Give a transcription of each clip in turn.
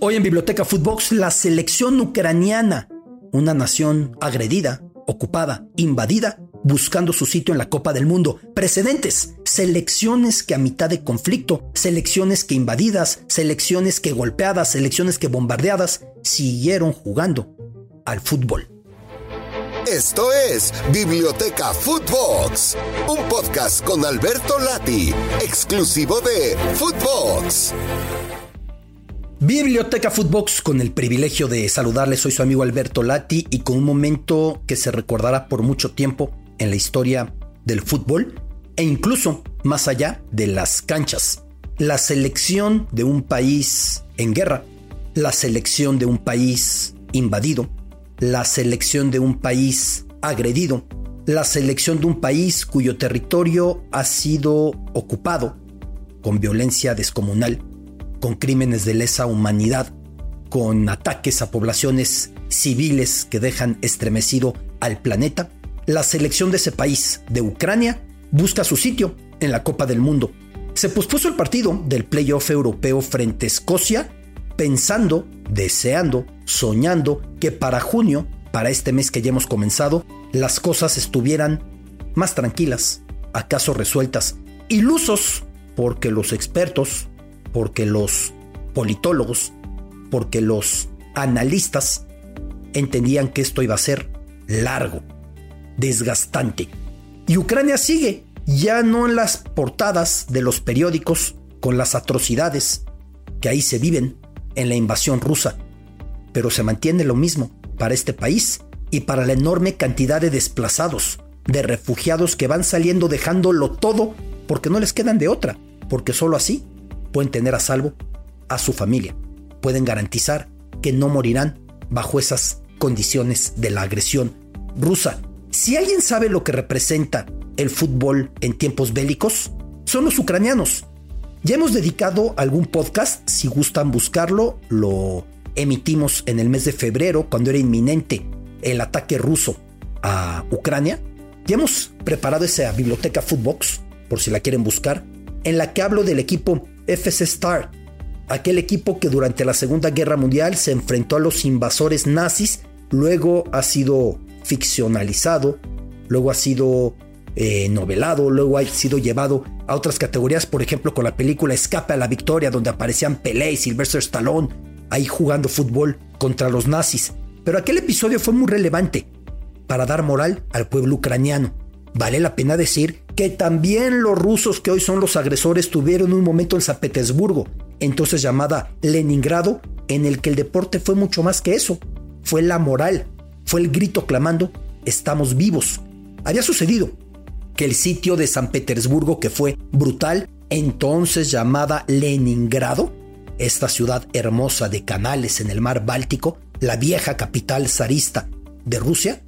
Hoy en Biblioteca Footbox, la selección ucraniana, una nación agredida, ocupada, invadida, buscando su sitio en la Copa del Mundo. Precedentes, selecciones que a mitad de conflicto, selecciones que invadidas, selecciones que golpeadas, selecciones que bombardeadas, siguieron jugando al fútbol. Esto es Biblioteca Footbox, un podcast con Alberto Lati, exclusivo de Footbox. Biblioteca Footbox con el privilegio de saludarles, soy su amigo Alberto Lati y con un momento que se recordará por mucho tiempo en la historia del fútbol e incluso más allá de las canchas. La selección de un país en guerra, la selección de un país invadido, la selección de un país agredido, la selección de un país cuyo territorio ha sido ocupado con violencia descomunal con crímenes de lesa humanidad, con ataques a poblaciones civiles que dejan estremecido al planeta, la selección de ese país, de Ucrania, busca su sitio en la Copa del Mundo. Se pospuso el partido del playoff europeo frente a Escocia, pensando, deseando, soñando que para junio, para este mes que ya hemos comenzado, las cosas estuvieran más tranquilas, acaso resueltas, ilusos, porque los expertos, porque los politólogos, porque los analistas entendían que esto iba a ser largo, desgastante. Y Ucrania sigue, ya no en las portadas de los periódicos con las atrocidades que ahí se viven en la invasión rusa, pero se mantiene lo mismo para este país y para la enorme cantidad de desplazados, de refugiados que van saliendo dejándolo todo porque no les quedan de otra, porque solo así pueden tener a salvo a su familia. Pueden garantizar que no morirán bajo esas condiciones de la agresión rusa. Si alguien sabe lo que representa el fútbol en tiempos bélicos, son los ucranianos. Ya hemos dedicado algún podcast, si gustan buscarlo, lo emitimos en el mes de febrero, cuando era inminente el ataque ruso a Ucrania. Ya hemos preparado esa biblioteca Footbox, por si la quieren buscar, en la que hablo del equipo FC Star, aquel equipo que durante la Segunda Guerra Mundial se enfrentó a los invasores nazis, luego ha sido ficcionalizado, luego ha sido eh, novelado, luego ha sido llevado a otras categorías, por ejemplo con la película Escape a la Victoria, donde aparecían Pelé y Sylvester Stallone ahí jugando fútbol contra los nazis. Pero aquel episodio fue muy relevante para dar moral al pueblo ucraniano. Vale la pena decir que también los rusos que hoy son los agresores tuvieron un momento en San Petersburgo, entonces llamada Leningrado, en el que el deporte fue mucho más que eso. Fue la moral, fue el grito clamando, estamos vivos. Había sucedido que el sitio de San Petersburgo, que fue brutal, entonces llamada Leningrado, esta ciudad hermosa de canales en el mar Báltico, la vieja capital zarista de Rusia,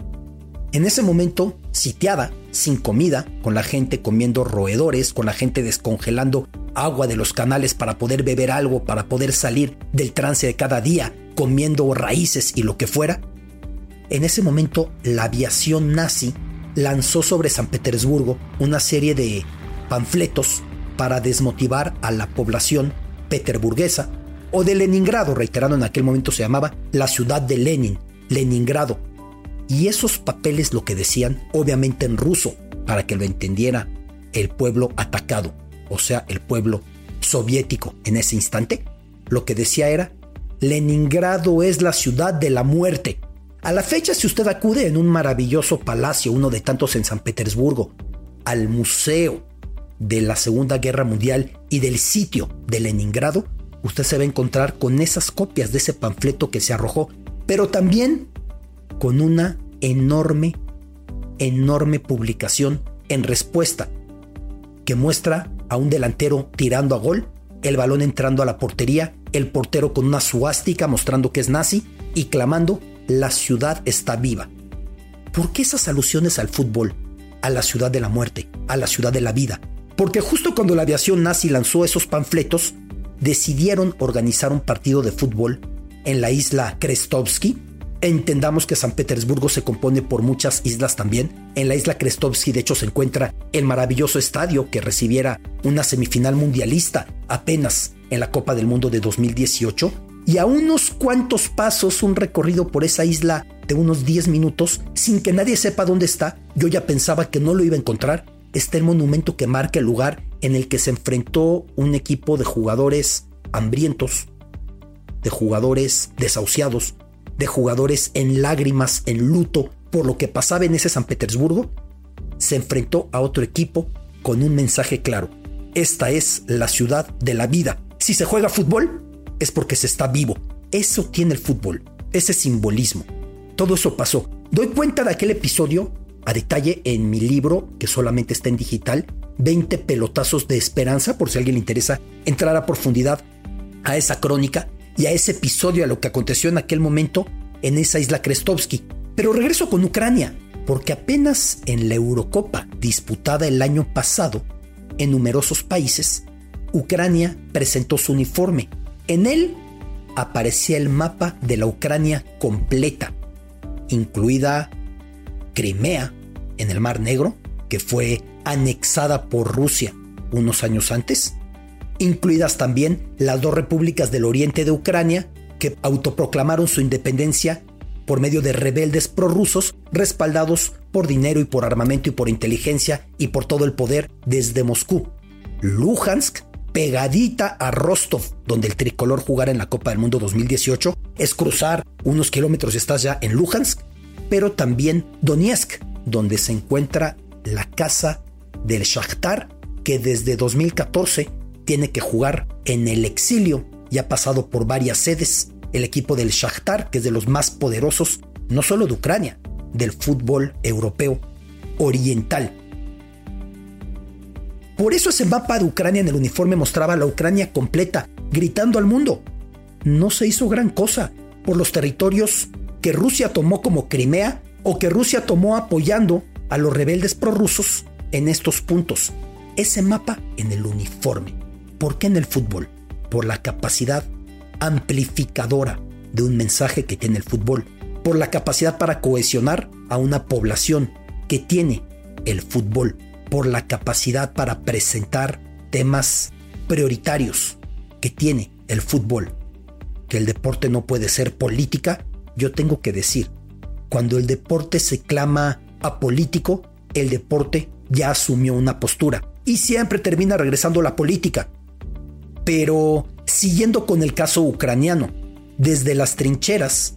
en ese momento sitiada sin comida, con la gente comiendo roedores, con la gente descongelando agua de los canales para poder beber algo, para poder salir del trance de cada día, comiendo raíces y lo que fuera. En ese momento, la aviación nazi lanzó sobre San Petersburgo una serie de panfletos para desmotivar a la población peterburguesa o de Leningrado, reiterando en aquel momento se llamaba la ciudad de Lenin, Leningrado, y esos papeles lo que decían, obviamente en ruso, para que lo entendiera el pueblo atacado, o sea, el pueblo soviético en ese instante, lo que decía era, Leningrado es la ciudad de la muerte. A la fecha, si usted acude en un maravilloso palacio, uno de tantos en San Petersburgo, al museo de la Segunda Guerra Mundial y del sitio de Leningrado, usted se va a encontrar con esas copias de ese panfleto que se arrojó, pero también con una enorme, enorme publicación en respuesta que muestra a un delantero tirando a gol, el balón entrando a la portería, el portero con una suástica mostrando que es nazi y clamando la ciudad está viva. ¿Por qué esas alusiones al fútbol, a la ciudad de la muerte, a la ciudad de la vida? Porque justo cuando la aviación nazi lanzó esos panfletos, decidieron organizar un partido de fútbol en la isla Krestovsky, Entendamos que San Petersburgo se compone por muchas islas también. En la isla Krestovsky de hecho se encuentra el maravilloso estadio que recibiera una semifinal mundialista apenas en la Copa del Mundo de 2018. y a unos cuantos pasos, un recorrido por esa isla de unos 10 minutos, sin que nadie sepa dónde está, yo ya pensaba que no lo iba a encontrar, está el monumento que marca el lugar en el que se enfrentó un equipo de jugadores hambrientos, de jugadores desahuciados, de jugadores en lágrimas, en luto por lo que pasaba en ese San Petersburgo, se enfrentó a otro equipo con un mensaje claro. Esta es la ciudad de la vida. Si se juega fútbol, es porque se está vivo. Eso tiene el fútbol, ese simbolismo. Todo eso pasó. Doy cuenta de aquel episodio a detalle en mi libro, que solamente está en digital, 20 pelotazos de esperanza, por si a alguien le interesa entrar a profundidad a esa crónica y a ese episodio, a lo que aconteció en aquel momento en esa isla Krestovsky. Pero regreso con Ucrania, porque apenas en la Eurocopa disputada el año pasado en numerosos países, Ucrania presentó su uniforme. En él aparecía el mapa de la Ucrania completa, incluida Crimea en el Mar Negro, que fue anexada por Rusia unos años antes, incluidas también las dos repúblicas del oriente de Ucrania que autoproclamaron su independencia por medio de rebeldes prorrusos respaldados por dinero y por armamento y por inteligencia y por todo el poder desde Moscú. Luhansk, pegadita a Rostov, donde el tricolor jugara en la Copa del Mundo 2018, es cruzar unos kilómetros y estás ya en Luhansk, pero también Donetsk, donde se encuentra la casa del Shakhtar, que desde 2014 tiene que jugar en el exilio y ha pasado por varias sedes. El equipo del Shakhtar, que es de los más poderosos, no solo de Ucrania, del fútbol europeo oriental. Por eso ese mapa de Ucrania en el uniforme mostraba la Ucrania completa, gritando al mundo. No se hizo gran cosa por los territorios que Rusia tomó como Crimea o que Rusia tomó apoyando a los rebeldes prorrusos en estos puntos. Ese mapa en el uniforme. ¿Por qué en el fútbol? Por la capacidad amplificadora de un mensaje que tiene el fútbol. Por la capacidad para cohesionar a una población que tiene el fútbol. Por la capacidad para presentar temas prioritarios que tiene el fútbol. Que el deporte no puede ser política, yo tengo que decir, cuando el deporte se clama apolítico, el deporte ya asumió una postura y siempre termina regresando a la política. Pero siguiendo con el caso ucraniano, desde las trincheras,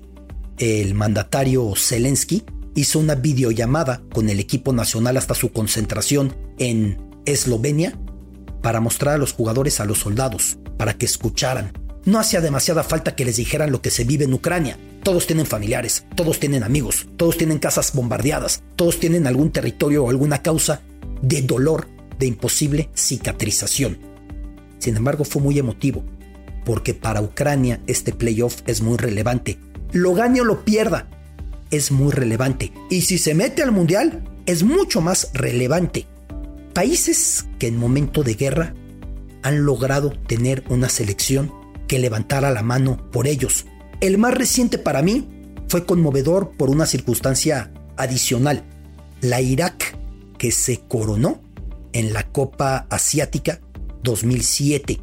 el mandatario Zelensky hizo una videollamada con el equipo nacional hasta su concentración en Eslovenia para mostrar a los jugadores a los soldados, para que escucharan. No hacía demasiada falta que les dijeran lo que se vive en Ucrania, todos tienen familiares, todos tienen amigos, todos tienen casas bombardeadas, todos tienen algún territorio o alguna causa de dolor, de imposible cicatrización. Sin embargo, fue muy emotivo, porque para Ucrania este playoff es muy relevante. Lo gane o lo pierda, es muy relevante. Y si se mete al Mundial, es mucho más relevante. Países que en momento de guerra han logrado tener una selección que levantara la mano por ellos, el más reciente para mí fue conmovedor por una circunstancia adicional. La Irak que se coronó en la Copa Asiática 2007.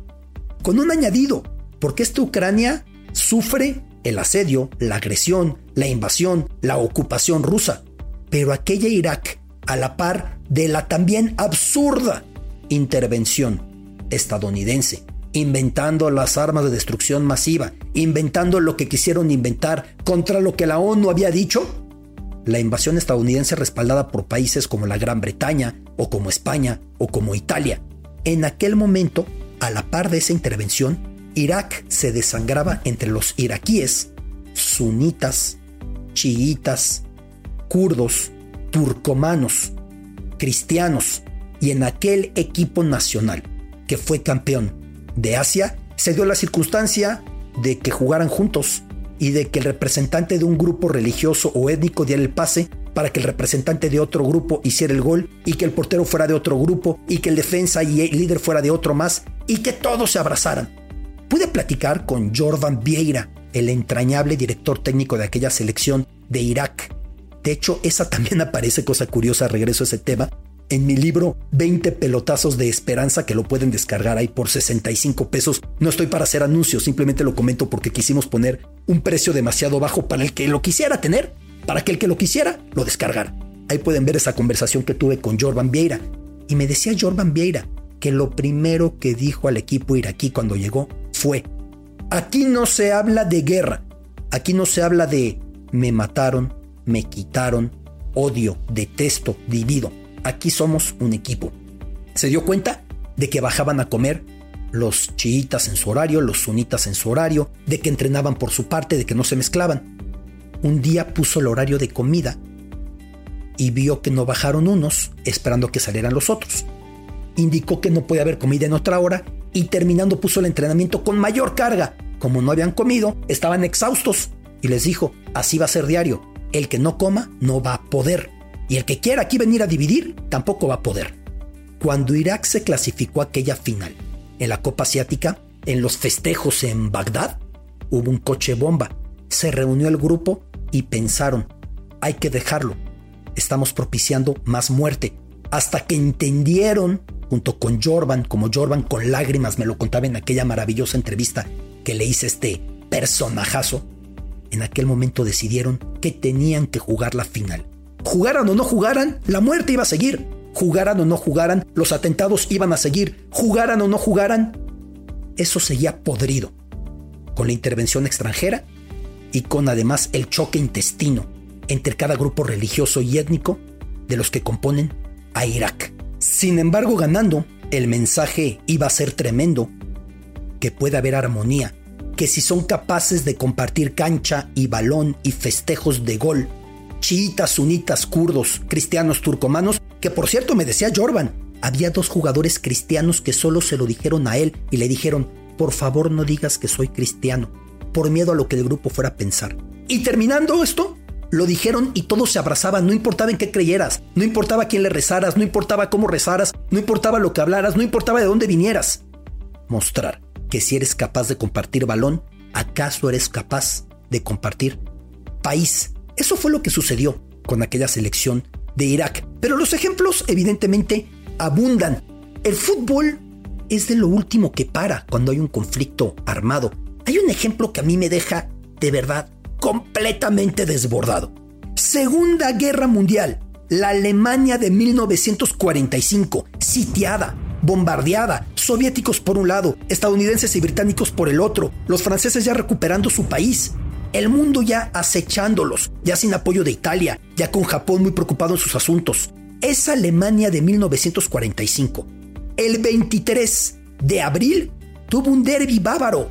Con un añadido, porque esta Ucrania sufre el asedio, la agresión, la invasión, la ocupación rusa. Pero aquella Irak, a la par de la también absurda intervención estadounidense inventando las armas de destrucción masiva, inventando lo que quisieron inventar contra lo que la ONU había dicho? La invasión estadounidense respaldada por países como la Gran Bretaña, o como España, o como Italia. En aquel momento, a la par de esa intervención, Irak se desangraba entre los iraquíes, sunitas, chiitas, kurdos, turcomanos, cristianos, y en aquel equipo nacional que fue campeón de Asia, se dio la circunstancia de que jugaran juntos y de que el representante de un grupo religioso o étnico diera el pase para que el representante de otro grupo hiciera el gol y que el portero fuera de otro grupo y que el defensa y el líder fuera de otro más y que todos se abrazaran. Pude platicar con Jordan Vieira, el entrañable director técnico de aquella selección de Irak. De hecho, esa también aparece, cosa curiosa, regreso a ese tema, en mi libro 20 pelotazos de esperanza que lo pueden descargar ahí por 65 pesos. No estoy para hacer anuncios, simplemente lo comento porque quisimos poner un precio demasiado bajo para el que lo quisiera tener, para que el que lo quisiera lo descargara. Ahí pueden ver esa conversación que tuve con Jorban Vieira. Y me decía Jorban Vieira que lo primero que dijo al equipo iraquí cuando llegó fue, aquí no se habla de guerra, aquí no se habla de me mataron, me quitaron, odio, detesto, divido. Aquí somos un equipo. Se dio cuenta de que bajaban a comer los chiitas en su horario, los sunitas en su horario, de que entrenaban por su parte, de que no se mezclaban. Un día puso el horario de comida y vio que no bajaron unos esperando que salieran los otros. Indicó que no podía haber comida en otra hora y terminando puso el entrenamiento con mayor carga. Como no habían comido, estaban exhaustos y les dijo, así va a ser diario, el que no coma no va a poder. Y el que quiera aquí venir a dividir tampoco va a poder. Cuando Irak se clasificó a aquella final en la Copa Asiática, en los festejos en Bagdad, hubo un coche bomba. Se reunió el grupo y pensaron, hay que dejarlo. Estamos propiciando más muerte. Hasta que entendieron, junto con Jorban, como Jorban con lágrimas me lo contaba en aquella maravillosa entrevista que le hice este personajazo, en aquel momento decidieron que tenían que jugar la final. Jugaran o no jugaran, la muerte iba a seguir. Jugaran o no jugaran, los atentados iban a seguir. Jugaran o no jugaran, eso seguía podrido. Con la intervención extranjera y con además el choque intestino entre cada grupo religioso y étnico de los que componen a Irak. Sin embargo, ganando, el mensaje iba a ser tremendo, que puede haber armonía, que si son capaces de compartir cancha y balón y festejos de gol, chiitas, sunitas, kurdos, cristianos, turcomanos, que por cierto me decía Jorban, había dos jugadores cristianos que solo se lo dijeron a él y le dijeron, por favor no digas que soy cristiano, por miedo a lo que el grupo fuera a pensar. Y terminando esto, lo dijeron y todos se abrazaban, no importaba en qué creyeras, no importaba quién le rezaras, no importaba cómo rezaras, no importaba lo que hablaras, no importaba de dónde vinieras. Mostrar que si eres capaz de compartir balón, ¿acaso eres capaz de compartir país? Eso fue lo que sucedió con aquella selección de Irak. Pero los ejemplos evidentemente abundan. El fútbol es de lo último que para cuando hay un conflicto armado. Hay un ejemplo que a mí me deja de verdad completamente desbordado. Segunda Guerra Mundial. La Alemania de 1945, sitiada, bombardeada, soviéticos por un lado, estadounidenses y británicos por el otro, los franceses ya recuperando su país, el mundo ya acechándolos, ya sin apoyo de Italia, ya con Japón muy preocupado en sus asuntos. Es Alemania de 1945. El 23 de abril tuvo un derby bávaro,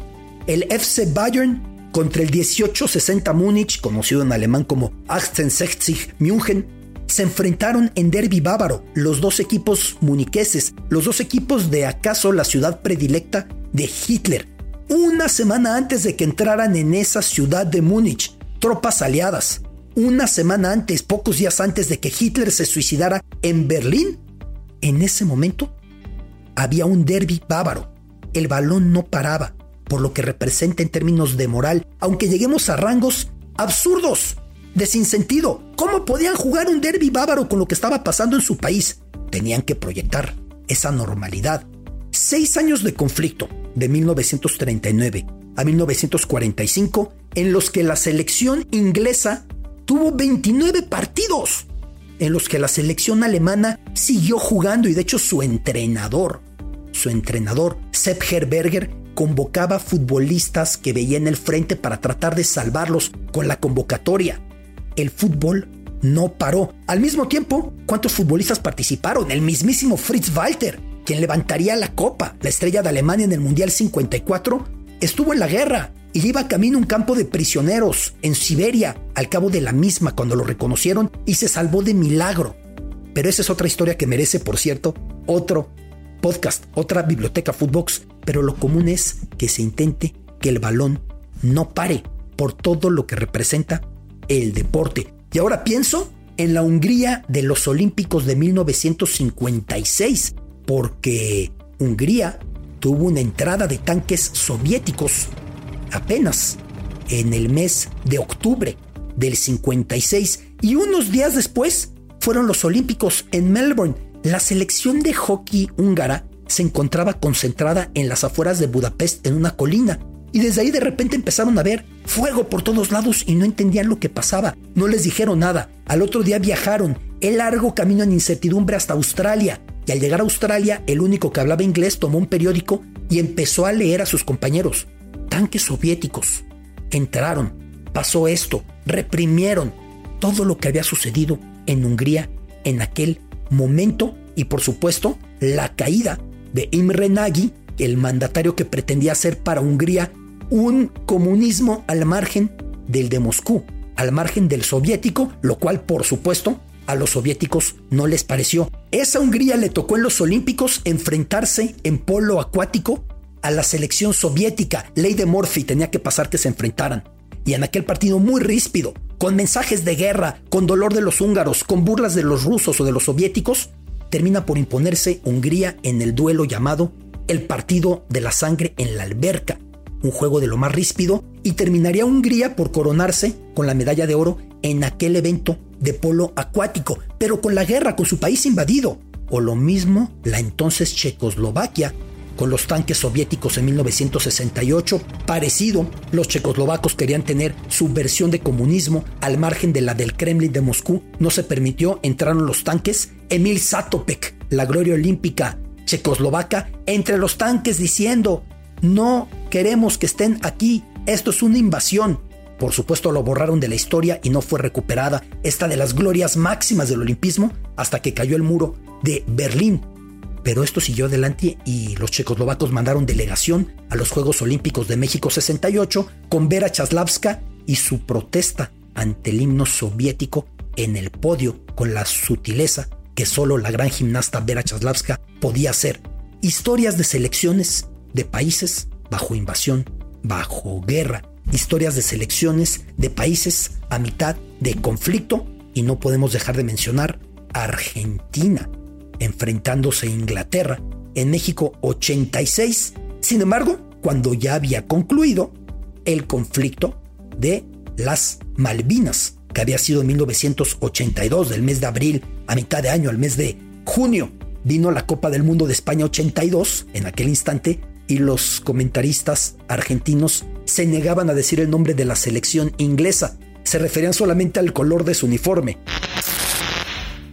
el FC Bayern contra el 1860 Múnich, conocido en alemán como 1860 München, se enfrentaron en derby bávaro los dos equipos muniqueses, los dos equipos de acaso la ciudad predilecta de Hitler. Una semana antes de que entraran en esa ciudad de Múnich, tropas aliadas. Una semana antes, pocos días antes de que Hitler se suicidara en Berlín, en ese momento había un derby bávaro. El balón no paraba, por lo que representa en términos de moral, aunque lleguemos a rangos absurdos de sinsentido. ¿Cómo podían jugar un derby bávaro con lo que estaba pasando en su país? Tenían que proyectar esa normalidad. Seis años de conflicto, de 1939 a 1945, en los que la selección inglesa tuvo 29 partidos, en los que la selección alemana siguió jugando y de hecho su entrenador, su entrenador, Sepp Herberger, convocaba futbolistas que veía en el frente para tratar de salvarlos con la convocatoria el fútbol no paró. Al mismo tiempo, ¿cuántos futbolistas participaron? El mismísimo Fritz Walter, quien levantaría la copa, la estrella de Alemania en el Mundial 54, estuvo en la guerra y iba camino un campo de prisioneros en Siberia al cabo de la misma cuando lo reconocieron y se salvó de milagro. Pero esa es otra historia que merece, por cierto, otro podcast, otra biblioteca Footbox, pero lo común es que se intente que el balón no pare por todo lo que representa el deporte. Y ahora pienso en la Hungría de los Olímpicos de 1956, porque Hungría tuvo una entrada de tanques soviéticos apenas en el mes de octubre del 56 y unos días después fueron los Olímpicos en Melbourne La selección de hockey húngara se encontraba concentrada en las afueras de Budapest en una colina y desde ahí de repente empezaron a ver fuego por todos lados y no entendían lo que pasaba. No les dijeron nada. Al otro día viajaron el largo camino en incertidumbre hasta Australia. Y al llegar a Australia, el único que hablaba inglés tomó un periódico y empezó a leer a sus compañeros. Tanques soviéticos. Entraron. Pasó esto. Reprimieron todo lo que había sucedido en Hungría en aquel momento y por supuesto la caída de Imre Nagy, el mandatario que pretendía hacer para Hungría un comunismo al margen del de Moscú, al margen del soviético, lo cual por supuesto a los soviéticos no les pareció. Esa Hungría le tocó en los Olímpicos enfrentarse en polo acuático a la selección soviética. Ley de Morphy tenía que pasar que se enfrentaran. Y en aquel partido muy ríspido, con mensajes de guerra, con dolor de los húngaros, con burlas de los rusos o de los soviéticos, termina por imponerse Hungría en el duelo llamado el partido de la sangre en la alberca, un juego de lo más ríspido, y terminaría Hungría por coronarse con la medalla de oro en aquel evento de polo acuático, pero con la guerra, con su país invadido. O lo mismo la entonces Checoslovaquia, con los tanques soviéticos en 1968. Parecido, los checoslovacos querían tener su versión de comunismo al margen de la del Kremlin de Moscú. No se permitió, entraron los tanques. Emil Satopek, la gloria olímpica checoslovaca, entre los tanques diciendo, no queremos que estén aquí, esto es una invasión. Por supuesto lo borraron de la historia y no fue recuperada esta de las glorias máximas del olimpismo hasta que cayó el muro de Berlín. Pero esto siguió adelante y los checoslovacos mandaron delegación a los Juegos Olímpicos de México 68 con Vera Chaslavska y su protesta ante el himno soviético en el podio con la sutileza que solo la gran gimnasta Vera Chaslavska podía hacer. Historias de selecciones de países bajo invasión, bajo guerra, historias de selecciones de países a mitad de conflicto. Y no podemos dejar de mencionar Argentina enfrentándose a Inglaterra en México 86. Sin embargo, cuando ya había concluido el conflicto de las Malvinas, que había sido en 1982, del mes de abril a mitad de año, al mes de junio, vino la Copa del Mundo de España 82 en aquel instante y los comentaristas argentinos se negaban a decir el nombre de la selección inglesa. Se referían solamente al color de su uniforme.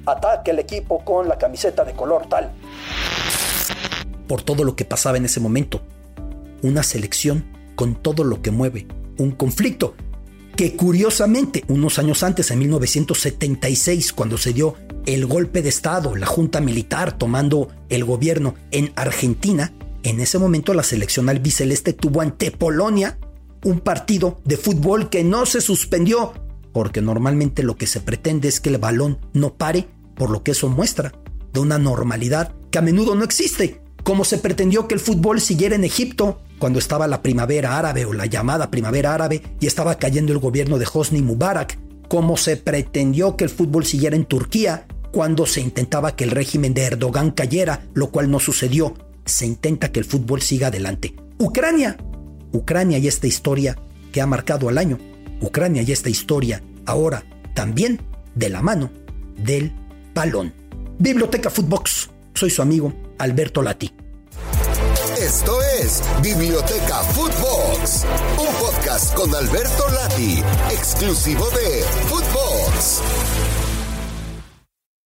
Ataque el equipo con la camiseta de color tal. Por todo lo que pasaba en ese momento. Una selección con todo lo que mueve. Un conflicto que curiosamente unos años antes, en 1976, cuando se dio el golpe de Estado, la junta militar tomando el gobierno en Argentina, en ese momento la selección albiceleste tuvo ante Polonia un partido de fútbol que no se suspendió, porque normalmente lo que se pretende es que el balón no pare, por lo que eso muestra de una normalidad que a menudo no existe, como se pretendió que el fútbol siguiera en Egipto cuando estaba la primavera árabe o la llamada primavera árabe y estaba cayendo el gobierno de Hosni Mubarak, como se pretendió que el fútbol siguiera en Turquía cuando se intentaba que el régimen de Erdogan cayera, lo cual no sucedió, se intenta que el fútbol siga adelante. Ucrania. Ucrania y esta historia que ha marcado al año. Ucrania y esta historia ahora también de la mano del balón. Biblioteca Footbox. Soy su amigo Alberto Lati. Esto es Biblioteca Footbox, un podcast con Alberto Lati, exclusivo de Footbox.